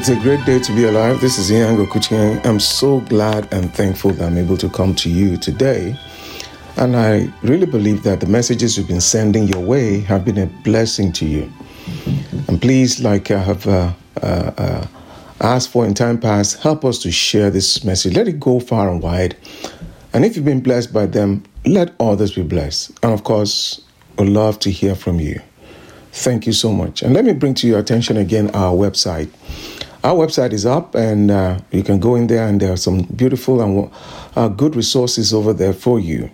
It's a great day to be alive. This is Ian Gokuchian. I'm so glad and thankful that I'm able to come to you today. And I really believe that the messages you've been sending your way have been a blessing to you. And please, like I have uh, uh, uh, asked for in time past, help us to share this message. Let it go far and wide. And if you've been blessed by them, let others be blessed. And of course, would love to hear from you. Thank you so much. And let me bring to your attention again our website. Our website is up, and uh, you can go in there, and there are some beautiful and uh, good resources over there for you.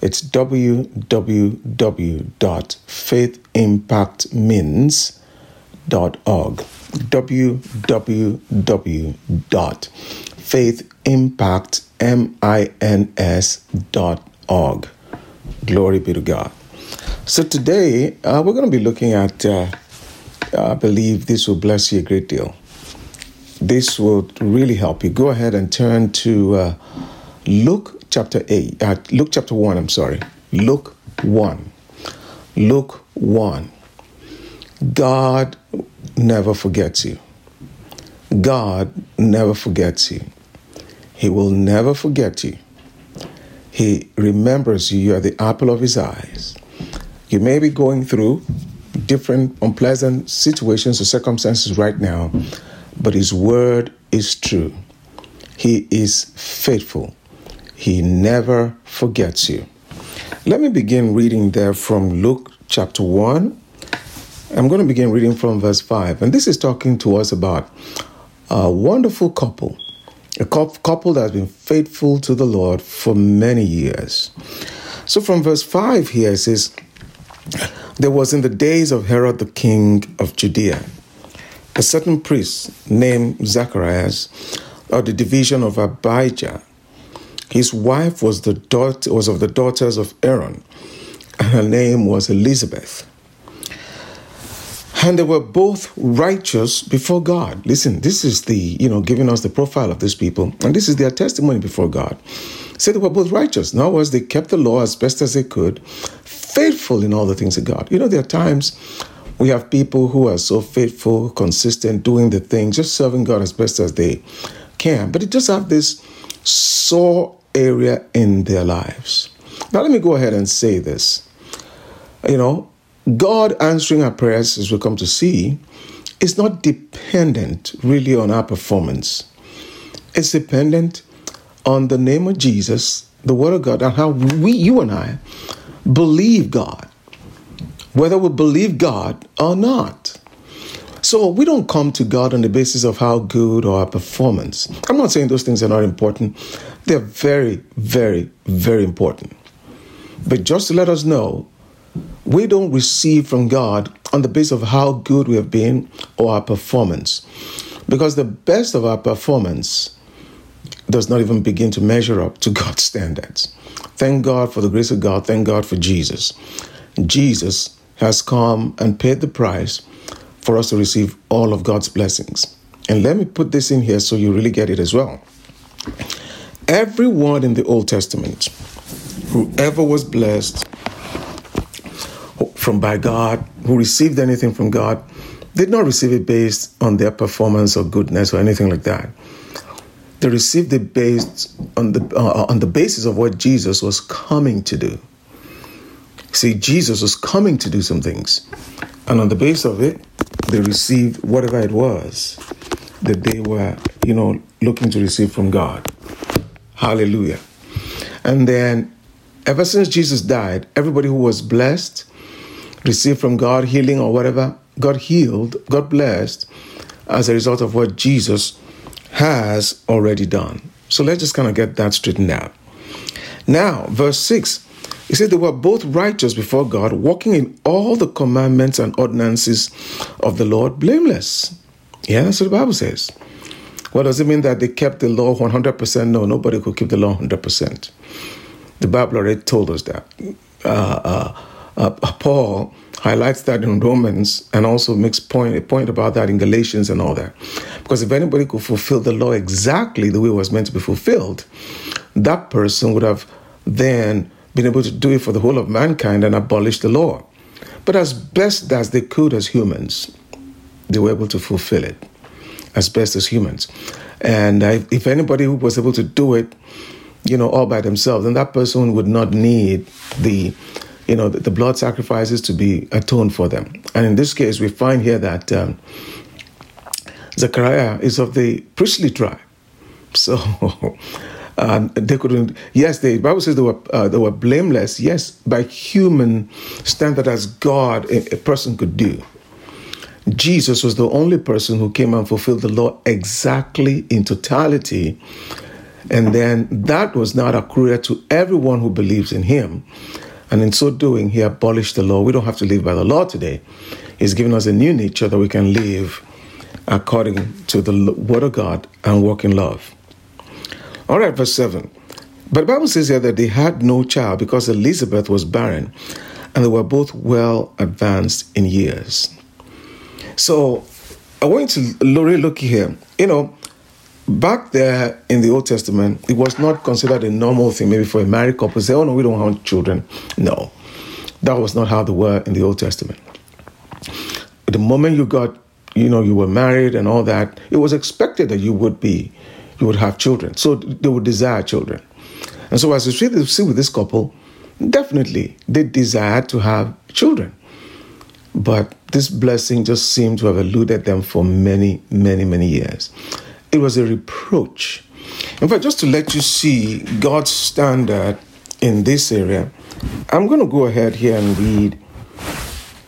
It's www.faithimpactmins.org. www.faithimpactmins.org. Glory be to God. So today uh, we're going to be looking at, uh, I believe this will bless you a great deal. This will really help you. Go ahead and turn to uh, Luke chapter 8, uh, Luke chapter 1, I'm sorry. Luke 1. Luke 1. God never forgets you. God never forgets you. He will never forget you. He remembers you. You are the apple of his eyes. You may be going through different unpleasant situations or circumstances right now, but His word is true. He is faithful. He never forgets you. Let me begin reading there from Luke chapter 1. I'm going to begin reading from verse 5. And this is talking to us about a wonderful couple, a couple that has been faithful to the Lord for many years. So from verse 5 here it says, there was in the days of Herod the king of Judea a certain priest named Zacharias of the division of Abijah. His wife was the daughter was of the daughters of Aaron, and her name was Elizabeth. And they were both righteous before God. Listen, this is the, you know, giving us the profile of these people, and this is their testimony before God. Say they were both righteous. Other words, they kept the law as best as they could, faithful in all the things of God. You know, there are times we have people who are so faithful, consistent, doing the thing, just serving God as best as they can, but they just have this sore area in their lives. Now, let me go ahead and say this. You know, God answering our prayers, as we come to see, is not dependent really on our performance. It's dependent on the name of Jesus, the Word of God, and how we, you and I, believe God, whether we believe God or not. So we don't come to God on the basis of how good or our performance. I'm not saying those things are not important. They're very, very, very important. But just to let us know, we don't receive from God on the basis of how good we have been or our performance. Because the best of our performance does not even begin to measure up to God's standards. Thank God for the grace of God. Thank God for Jesus. Jesus has come and paid the price for us to receive all of God's blessings. And let me put this in here so you really get it as well. Every Everyone in the Old Testament, whoever was blessed from by God, who received anything from God, did not receive it based on their performance or goodness or anything like that. They received it based on the uh, on the basis of what Jesus was coming to do. See, Jesus was coming to do some things, and on the base of it, they received whatever it was that they were, you know, looking to receive from God. Hallelujah. And then, ever since Jesus died, everybody who was blessed, received from God healing or whatever, got healed, got blessed as a result of what Jesus has already done. So let's just kind of get that straightened out. Now, verse 6, he said they were both righteous before God, walking in all the commandments and ordinances of the Lord blameless. Yeah, that's what the Bible says. Well, does it mean that they kept the law 100%? No, nobody could keep the law 100%. The Bible already told us that. Uh, uh, uh, Paul highlights that in Romans and also makes point a point about that in Galatians and all that. Because if anybody could fulfill the law exactly the way it was meant to be fulfilled, that person would have then been able to do it for the whole of mankind and abolish the law. But as best as they could as humans, they were able to fulfill it as best as humans. And if anybody was able to do it, you know, all by themselves, then that person would not need the, you know, the, the blood sacrifices to be atoned for them. And in this case, we find here that um, Zechariah is of the priestly tribe. So um, they couldn't. Yes, the Bible says they were uh, they were blameless. Yes, by human standard, as God a, a person could do. Jesus was the only person who came and fulfilled the law exactly in totality. And then that was not accrued to everyone who believes in him. And in so doing, he abolished the law. We don't have to live by the law today. He's given us a new nature that we can live according to the word of God and walk in love. All right, verse 7. But the Bible says here that they had no child because Elizabeth was barren and they were both well advanced in years. So I want to really look here. You know, back there in the Old Testament, it was not considered a normal thing, maybe for a married couple to say, oh no, we don't want children. No, that was not how they were in the Old Testament. The moment you got, you know, you were married and all that, it was expected that you would be, you would have children. So they would desire children. And so as we see with this couple, definitely they desired to have children. But this blessing just seemed to have eluded them for many, many, many years. It was a reproach. In fact, just to let you see God's standard in this area, I'm going to go ahead here and read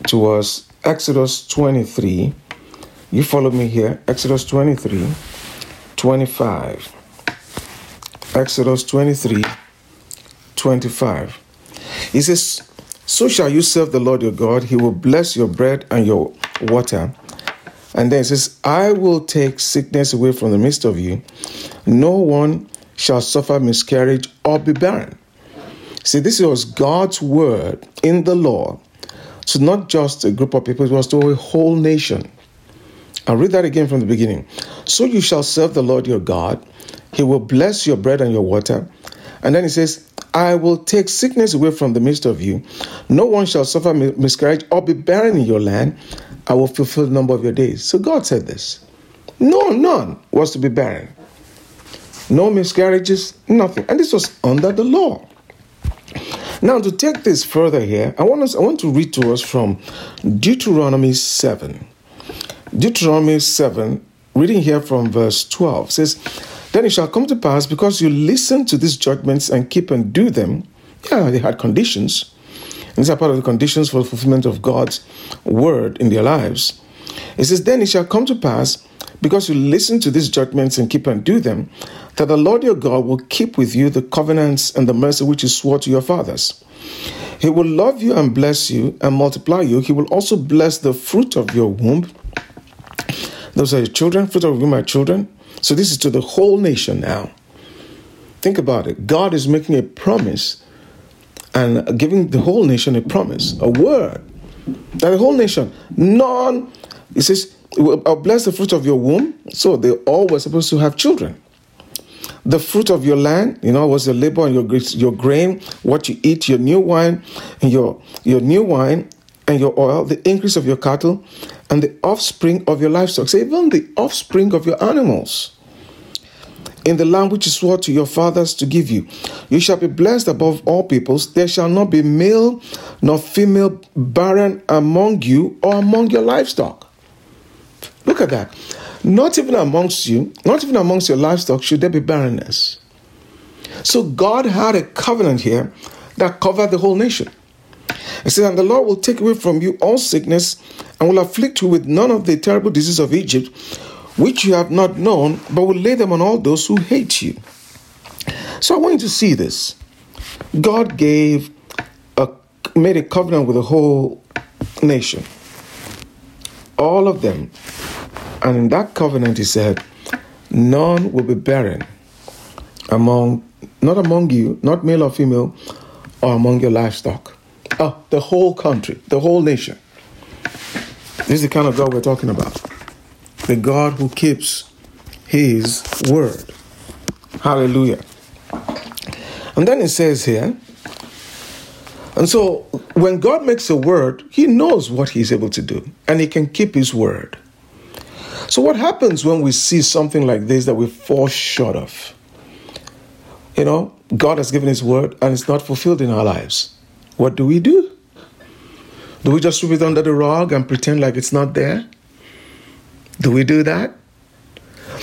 to us Exodus 23. You follow me here. Exodus 23, 25. Exodus 23, 25. He says, so shall you serve the Lord your God. He will bless your bread and your water. And then says, I will take sickness away from the midst of you. No one shall suffer miscarriage or be barren. See, this was God's word in the law to not just a group of people, it was to a whole nation. I'll read that again from the beginning. So you shall serve the Lord your God. He will bless your bread and your water. And then he says, I will take sickness away from the midst of you. No one shall suffer miscarriage or be barren in your land. I will fulfill the number of your days. So God said this. No, none was to be barren. No miscarriages, nothing. And this was under the law. Now, to take this further here, I want, us, I want to read to us from Deuteronomy 7. Deuteronomy 7, reading here from verse 12, says, then it shall come to pass because you listen to these judgments and keep and do them. Yeah, they had conditions. And these are part of the conditions for the fulfillment of God's word in their lives. It says, Then it shall come to pass because you listen to these judgments and keep and do them, that the Lord your God will keep with you the covenants and the mercy which he swore to your fathers. He will love you and bless you and multiply you. He will also bless the fruit of your womb. Those are your children, fruit of your womb are children, so this is to the whole nation now. Think about it. God is making a promise and giving the whole nation a promise, a word. That the whole nation, none, he says, I'll bless the fruit of your womb. So they all were supposed to have children. The fruit of your land, you know, was your labor and your your grain, what you eat, your new wine, and your your new wine and your oil, the increase of your cattle, and the offspring of your livestock. Even the offspring of your animals in the land which is swore to your fathers to give you. You shall be blessed above all peoples. There shall not be male nor female barren among you or among your livestock. Look at that. Not even amongst you, not even amongst your livestock, should there be barrenness. So God had a covenant here that covered the whole nation. He said, And the Lord will take away from you all sickness and will afflict you with none of the terrible diseases of Egypt, which you have not known, but will lay them on all those who hate you. So I want you to see this. God gave a made a covenant with the whole nation. All of them. And in that covenant he said, none will be barren among not among you, not male or female, or among your livestock. Oh, the whole country, the whole nation. This is the kind of God we're talking about the God who keeps his word. Hallelujah. And then it says here, And so when God makes a word, he knows what he's able to do and he can keep his word. So, what happens when we see something like this that we fall short of? You know, God has given his word and it's not fulfilled in our lives. What do we do? Do we just sweep it under the rug and pretend like it's not there? Do we do that?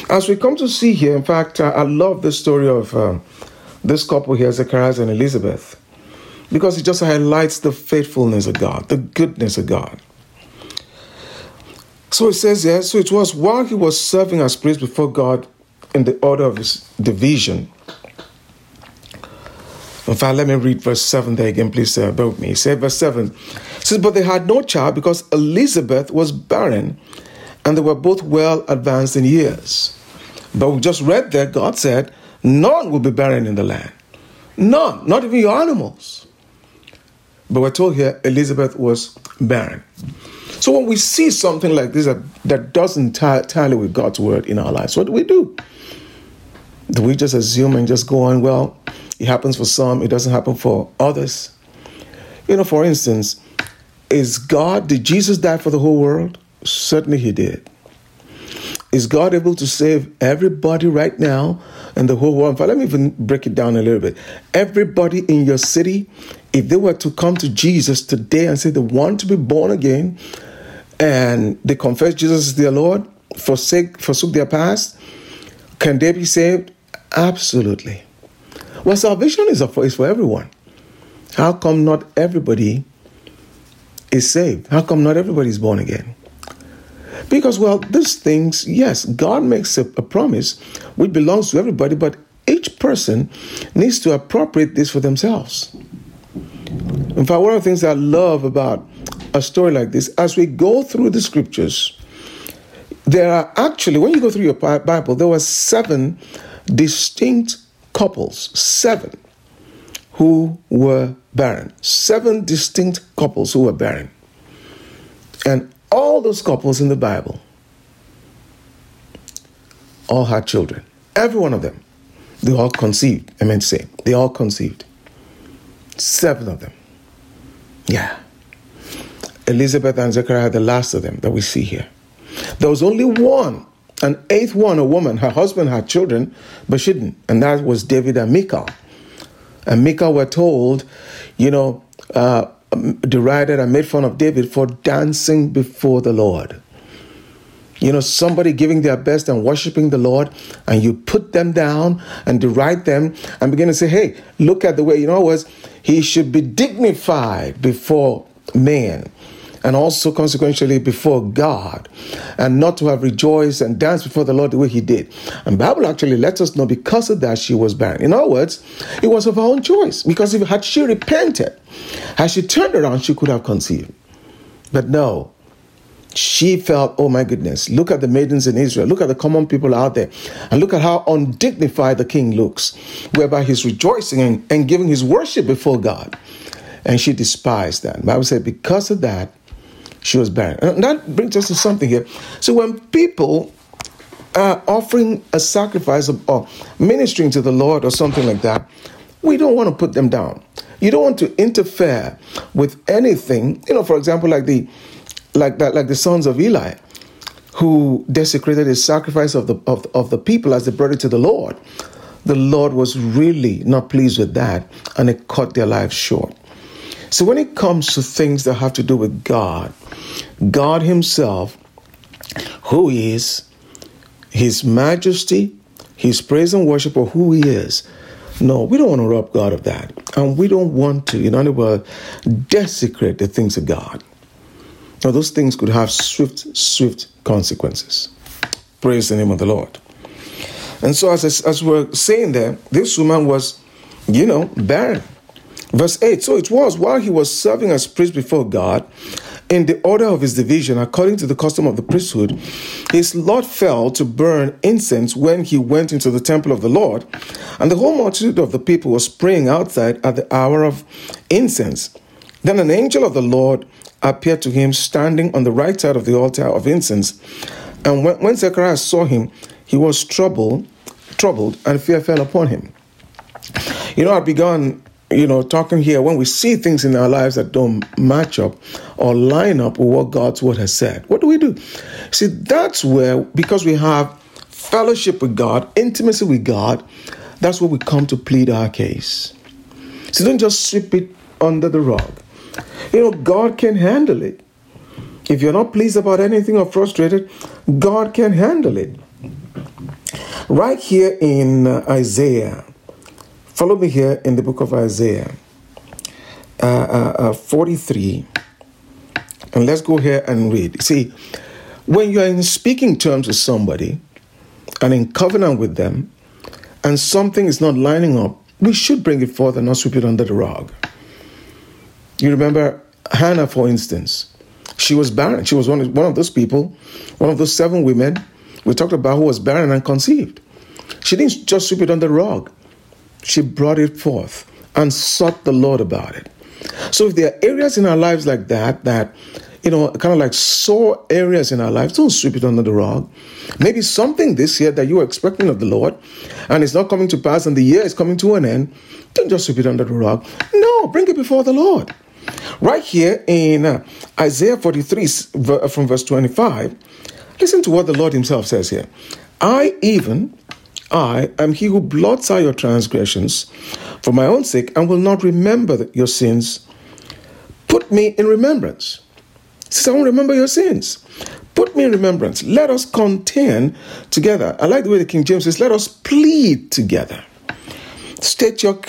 As we come to see here, in fact, I love the story of um, this couple here, Zacharias and Elizabeth, because it just highlights the faithfulness of God, the goodness of God. So it says here, so it was while he was serving as priest before God in the order of his division. In fact, let me read verse 7 there again, please uh, bear with me. It says, verse 7 it says, But they had no child because Elizabeth was barren and they were both well advanced in years. But we just read there, God said, None will be barren in the land. None, not even your animals. But we're told here Elizabeth was barren. So when we see something like this that, that doesn't tally with God's word in our lives, what do we do? Do we just assume and just go on, well, it happens for some, it doesn't happen for others? You know, for instance, is God, did Jesus die for the whole world? Certainly he did. Is God able to save everybody right now in the whole world? let me even break it down a little bit. Everybody in your city, if they were to come to Jesus today and say they want to be born again and they confess Jesus is their Lord, forsake, forsook their past, can they be saved? Absolutely. Well, salvation is for, is for everyone. How come not everybody is saved? How come not everybody is born again? Because, well, these things, yes, God makes a, a promise which belongs to everybody, but each person needs to appropriate this for themselves. In fact, one of the things I love about a story like this, as we go through the scriptures, there are actually, when you go through your Bible, there were seven distinct couples, seven, who were barren. Seven distinct couples who were barren. And all those couples in the Bible all had children. Every one of them. They all conceived, I meant to say. They all conceived. Seven of them. Yeah. Elizabeth and Zechariah, the last of them that we see here. There was only one, an eighth one, a woman. Her husband had children, but she didn't. And that was David and Michal. And Michal were told, you know, uh, derided and made fun of David for dancing before the Lord. You know, somebody giving their best and worshiping the Lord, and you put them down and deride them and begin to say, hey, look at the way, you know, was he should be dignified before man and also consequentially before God, and not to have rejoiced and danced before the Lord the way he did. And Bible actually lets us know because of that she was barren. In other words, it was of her own choice. Because if had she repented, had she turned around, she could have conceived. But no, she felt, oh my goodness, look at the maidens in Israel, look at the common people out there, and look at how undignified the king looks, whereby he's rejoicing and, and giving his worship before God. And she despised that. Bible said, because of that, she was barren. And that brings us to something here. So when people are offering a sacrifice or ministering to the Lord or something like that, we don't want to put them down. You don't want to interfere with anything. You know, for example, like the like that, like the sons of Eli, who desecrated the sacrifice of the of, of the people as they brought it to the Lord. The Lord was really not pleased with that, and it cut their lives short. So when it comes to things that have to do with God, God Himself, who is His majesty, His praise and worship, or who He is. No, we don't want to rob God of that. And we don't want to, in other words, desecrate the things of God. Now, those things could have swift, swift consequences. Praise the name of the Lord. And so, as, as we're saying there, this woman was, you know, barren. Verse 8 So it was while he was serving as priest before God, in the order of his division, according to the custom of the priesthood, his lot fell to burn incense when he went into the temple of the Lord, and the whole multitude of the people was praying outside at the hour of incense. Then an angel of the Lord appeared to him standing on the right side of the altar of incense. And when, when Zechariah saw him, he was troubled, troubled, and fear fell upon him. You know, I began you know, talking here, when we see things in our lives that don't match up or line up with what God's word has said, what do we do? See, that's where, because we have fellowship with God, intimacy with God, that's where we come to plead our case. So don't just sweep it under the rug. You know, God can handle it. If you're not pleased about anything or frustrated, God can handle it. Right here in uh, Isaiah, follow me here in the book of Isaiah uh, uh, uh 43, and let's go here and read. See, when you're in speaking terms with somebody and in covenant with them, and something is not lining up, we should bring it forth and not sweep it under the rug. You remember Hannah, for instance. She was barren. She was one of, one of those people, one of those seven women we talked about who was barren and conceived. She didn't just sweep it under the rug. She brought it forth and sought the Lord about it. So if there are areas in our lives like that, that, you know, kind of like sore areas in our lives, don't sweep it under the rug. Maybe something this year that you were expecting of the Lord and it's not coming to pass and the year is coming to an end, don't just sweep it under the rug. No, bring it before the Lord. Right here in uh, Isaiah 43 uh, from verse 25, listen to what the Lord Himself says here. I even, I am He who blots out your transgressions for my own sake and will not remember your sins. Put me in remembrance. So I won't remember your sins. Put me in remembrance. Let us contend together. I like the way the King James says, let us plead together. State your,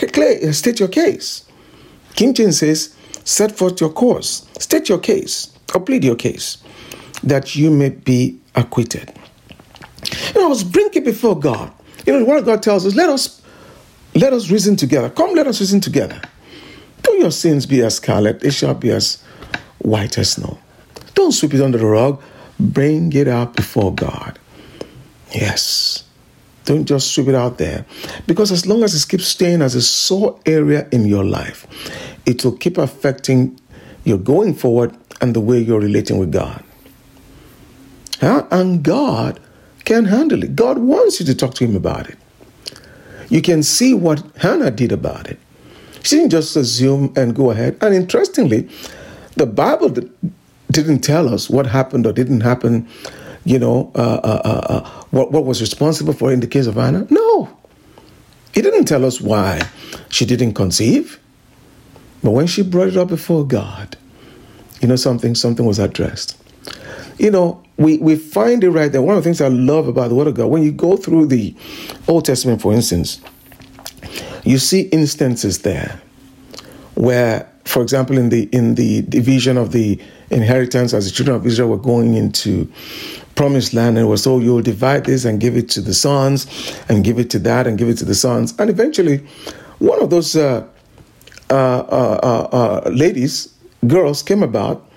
state your case. King James says, set forth your course, state your case, or plead your case, that you may be acquitted. Know, I was bringing before God. Know, what God tells us, let us let us reason together. Come, let us reason together. Though your sins be as scarlet, they shall be as white as snow. Don't sweep it under the rug. Bring it out before God. Yes. Don't just sweep it out there. Because as long as it keeps staying as a sore area in your life, it will keep affecting your going forward and the way you're relating with God. Huh? And God can handle it. God wants you to talk to Him about it. You can see what Hannah did about it. She didn't just assume and go ahead. And interestingly, the Bible didn't tell us what happened or didn't happen, you know, uh, uh, uh, uh, what, what was responsible for it in the case of Hannah. No. It didn't tell us why she didn't conceive. But when she brought it up before God, you know something, something was addressed. You know, we, we find it right there. One of the things I love about the Word of God, when you go through the Old Testament, for instance, you see instances there where, for example, in the in the division of the inheritance as the children of Israel were going into promised land and was told you'll divide this and give it to the sons and give it to that and give it to the sons. And eventually, one of those uh, uh, uh, uh, ladies, girls came about,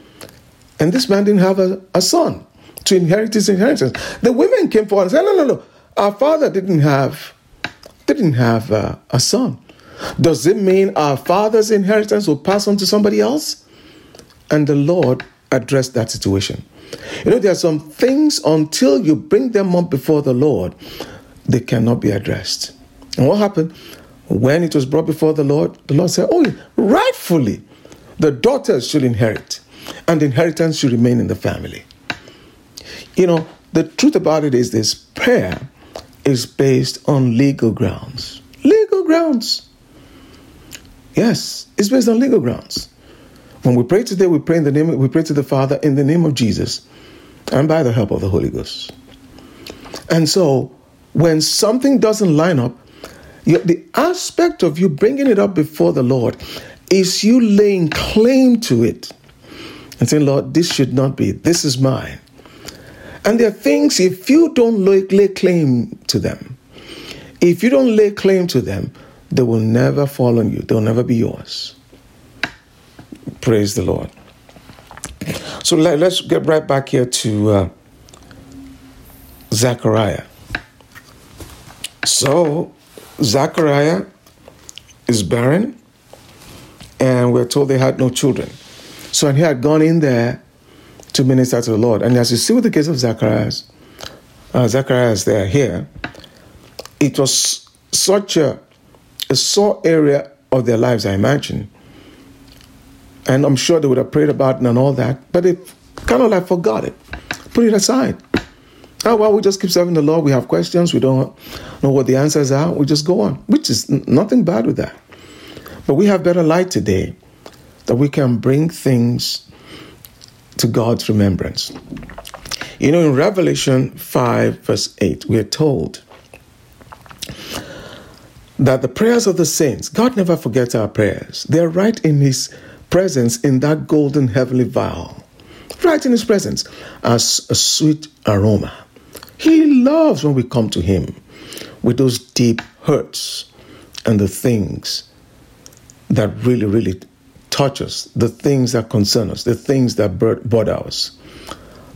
and this man didn't have a, a son to inherit his inheritance. The women came forward and said, "No, no, no, our father didn't have didn't have a son. Does it mean our father's inheritance will pass on to somebody else?" And the Lord addressed that situation. You know, there are some things until you bring them up before the Lord, they cannot be addressed. And what happened? When it was brought before the Lord, the Lord said, Oh, rightfully, the daughters should inherit, and inheritance should remain in the family. You know, the truth about it is this prayer is based on legal grounds. Legal grounds. Yes, it's based on legal grounds. When we pray today, we pray in the name we pray to the Father in the name of Jesus and by the help of the Holy Ghost. And so when something doesn't line up, the aspect of you bringing it up before the Lord is you laying claim to it and saying, Lord, this should not be, this is mine. And there are things, if you don't lay, lay claim to them, if you don't lay claim to them, they will never fall on you, they'll never be yours. Praise the Lord. So let, us get right back here to uh, Zechariah. So Zachariah is barren, and we're told they had no children. So, and he had gone in there to minister to the Lord. And as you see with the case of Zacharias, uh, Zacharias there here, it was such a, a sore area of their lives, I imagine. And I'm sure they would have prayed about it and all that, but they kind of like forgot it, put it aside. Oh, well, we just keep serving the Lord. We have questions. We don't know what the answers are. We just go on, which is nothing bad with that. But we have better light today that we can bring things to God's remembrance. You know, in Revelation 5, verse 8, we are told that the prayers of the saints, God never forgets our prayers. They're right in His presence in that golden heavenly vial, right in His presence as a sweet aroma. He loves when we come to Him with those deep hurts and the things that really, really touch us, the things that concern us, the things that bother us,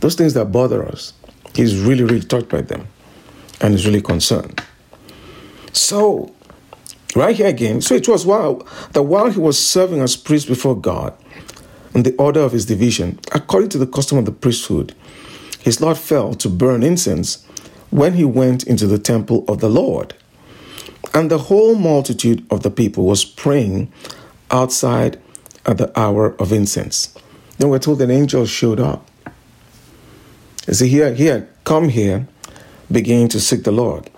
those things that bother us. He's really, really touched by them and is really concerned. So, right here again, so it was while that while he was serving as priest before God in the order of his division, according to the custom of the priesthood, his lot fell to burn incense when he went into the temple of the Lord. And the whole multitude of the people was praying outside at the hour of incense. Then we're told an angel showed up. You see, he he had come here beginning to seek the Lord.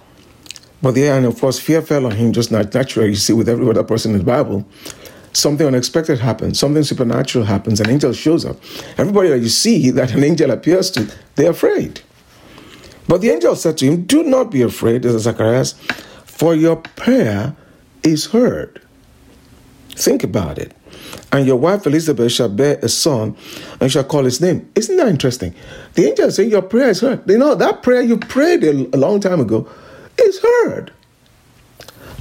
But yeah, and of course, fear fell on him just naturally. You see, with every other person in the Bible, something unexpected happens, something supernatural happens, an angel shows up. Everybody that you see that an angel appears to, they're afraid. But the angel said to him, Do not be afraid, this is Zacharias, for your prayer is heard. Think about it. And your wife Elizabeth shall bear a son and shall call his name. Isn't that interesting? The angel saying your prayer is heard. You know, that prayer you prayed a long time ago is heard.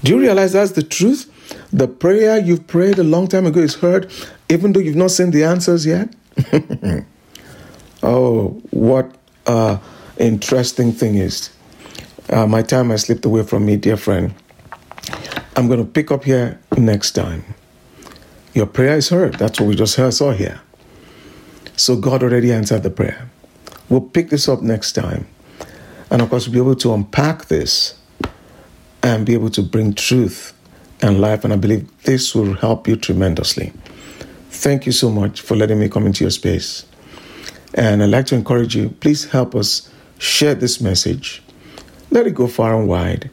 Do you realize that's the truth? The prayer you've prayed a long time ago is heard, even though you've not seen the answers yet. oh, what uh, interesting thing is. Uh, my time has slipped away from me, dear friend. I'm going to pick up here next time. Your prayer is heard. That's what we just heard, saw here. So God already answered the prayer. We'll pick this up next time. And of course, we'll be able to unpack this and be able to bring truth and life. And I believe this will help you tremendously. Thank you so much for letting me come into your space. And I'd like to encourage you please help us share this message. Let it go far and wide.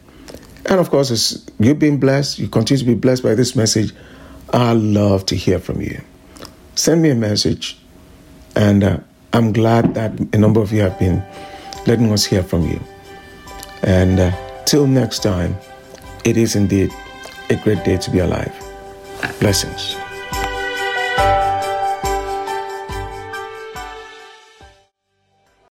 And of course, as you've been blessed, you continue to be blessed by this message. I love to hear from you. Send me a message, and uh, I'm glad that a number of you have been letting us hear from you. And uh, till next time, it is indeed a great day to be alive. Blessings.